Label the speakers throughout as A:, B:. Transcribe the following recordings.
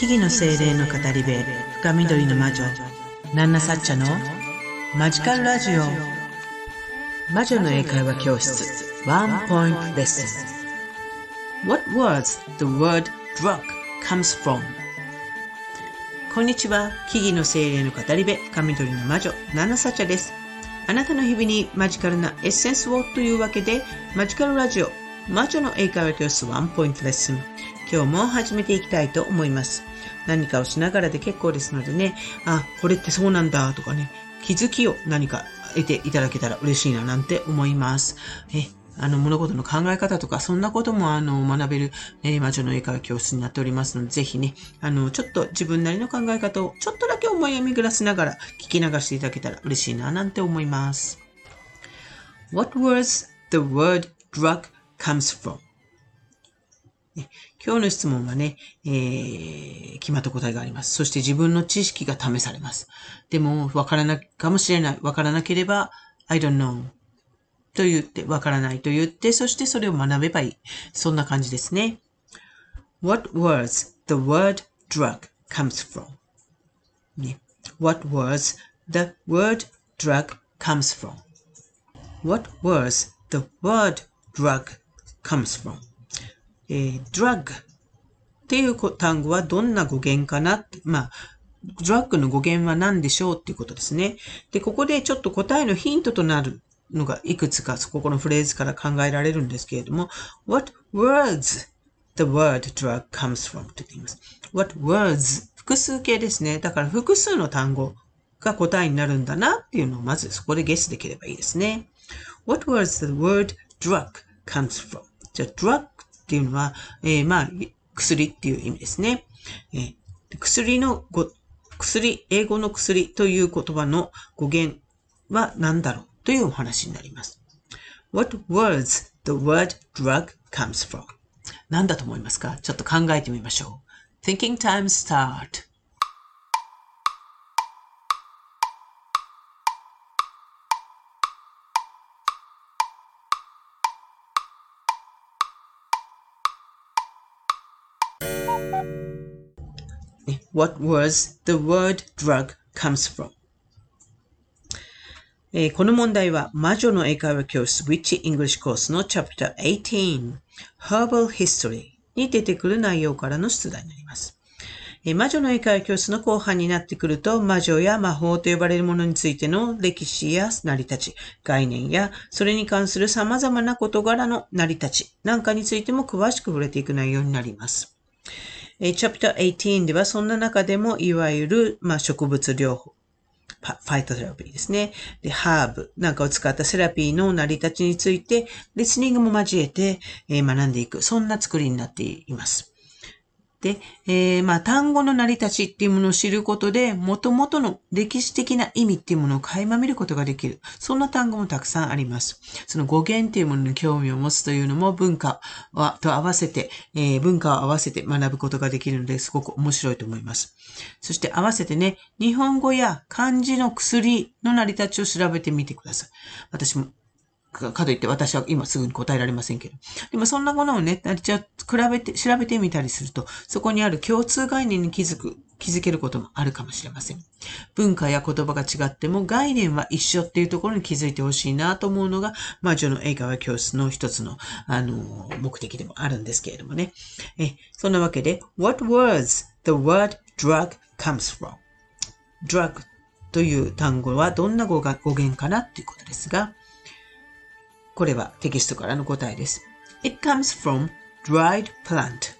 A: 木々の精霊の語り部深緑の魔女ナンナサッチャのマジカルラジオ。魔女の英会話教室ワンポイントレッスン。What words the word drug comes from? こんにちは木々の精霊の語り部深緑の魔女ナンナサッチャです。あなたの日々にマジカルなエッセンスをというわけでマジカルラジオ魔女の英会話教室ワンポイントレッスン。今日も始めていきたいと思います。何かをしながらで結構ですのでね、あ、これってそうなんだとかね、気づきを何か得ていただけたら嬉しいななんて思います。えあの、物事の考え方とか、そんなことも、あの、学べる、えー、魔女の英会話教室になっておりますので、ぜひね、あの、ちょっと自分なりの考え方を、ちょっとだけ思い巡らせながら、聞き流していただけたら嬉しいな、なんて思います。What words the word drug comes from? 今日の質問はね、えー、決まった答えがあります。そして自分の知識が試されます。でも、わからなかもしれない。わからなければ、I don't know と言って、わからないと言って、そしてそれを学べばいい。そんな感じですね。What words the word drug comes from? ね、What words the word drug comes from? What words the word drug comes from? えー、drug っていう単語はどんな語源かなってまあ、ドラッグの語源は何でしょうっていうことですね。で、ここでちょっと答えのヒントとなるのがいくつか、ここのフレーズから考えられるんですけれども、what words the word drug comes from って言います。what words 複数形ですね。だから複数の単語が答えになるんだなっていうのをまずそこでゲスできればいいですね。what words the word drug comes from? じゃあ drug っていうのは、えー、まあ、薬っていう意味ですね。えー、薬のご、薬、英語の薬という言葉の語源は何だろうというお話になります。What words the word drug comes from? 何だと思いますか？ちょっと考えてみましょう。Thinking time start. What words the word drug comes from? えー、この問題は魔女の英会話教室 Witch English コースの Chapter 18 Herbal History に出てくる内容からの出題になります。えー、魔女の英会話教室の後半になってくると魔女や魔法と呼ばれるものについての歴史や成り立ち、概念やそれに関する様々な事柄の成り立ちなんかについても詳しく触れていく内容になります。えー、Chapter 18ではそんな中でもいわゆる、まあ、植物療法、ファイトセラピーですね。で、ハーブなんかを使ったセラピーの成り立ちについて、リスニングも交えて、え、学んでいく。そんな作りになっています。で、えー、まあ、単語の成り立ちっていうものを知ることで、元々の歴史的な意味っていうものを垣間見ることができる。そんな単語もたくさんあります。その語源っていうものに興味を持つというのも文化はと合わせて、えー、文化を合わせて学ぶことができるのですごく面白いと思います。そして合わせてね、日本語や漢字の薬の成り立ちを調べてみてください。私もかといって私は今すぐに答えられませんけど。でもそんなものをね、じゃ比べて、調べてみたりすると、そこにある共通概念に気づく、気づけることもあるかもしれません。文化や言葉が違っても概念は一緒っていうところに気づいてほしいなと思うのが、魔女の英会話教室の一つの、あの、目的でもあるんですけれどもね。え、そんなわけで、what words the word drug comes from? drug という単語はどんな語源かなっていうことですが、これはテキストからの答えです。It comes from dried plant.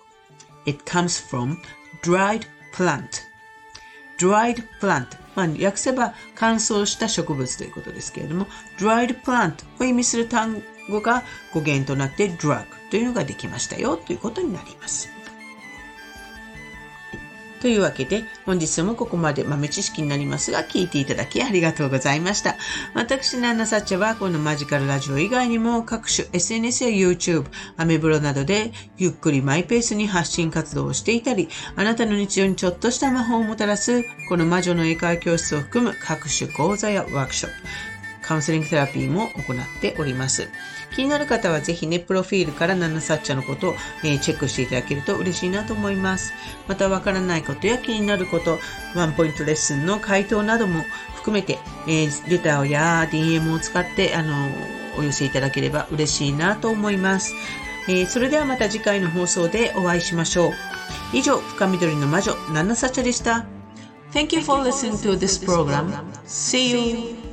A: It comes from dried plant. dried plant. まあ、訳せば乾燥した植物ということですけれども、dried plant を意味する単語が語源となって drug というのができましたよということになります。というわけで、本日もここまで豆知識になりますが、聞いていただきありがとうございました。私、ナンナサッチャは、このマジカルラジオ以外にも、各種 SNS や YouTube、アメブロなどで、ゆっくりマイペースに発信活動をしていたり、あなたの日常にちょっとした魔法をもたらす、この魔女の英会話教室を含む各種講座やワークショップ、カウンセリングセラピーも行っております。気になる方はぜひね、プロフィールからナナサッチャのことを、え、チェックしていただけると嬉しいなと思います。またわからないことや気になること、ワンポイントレッスンの回答なども含めて、えー、レターや DM を使って、あのお寄せいただければ嬉しいなと思います。えー、それではまた次回の放送でお会いしましょう。以上、深緑の魔女、ナナサチャでした。Thank you for listening to this program. See you.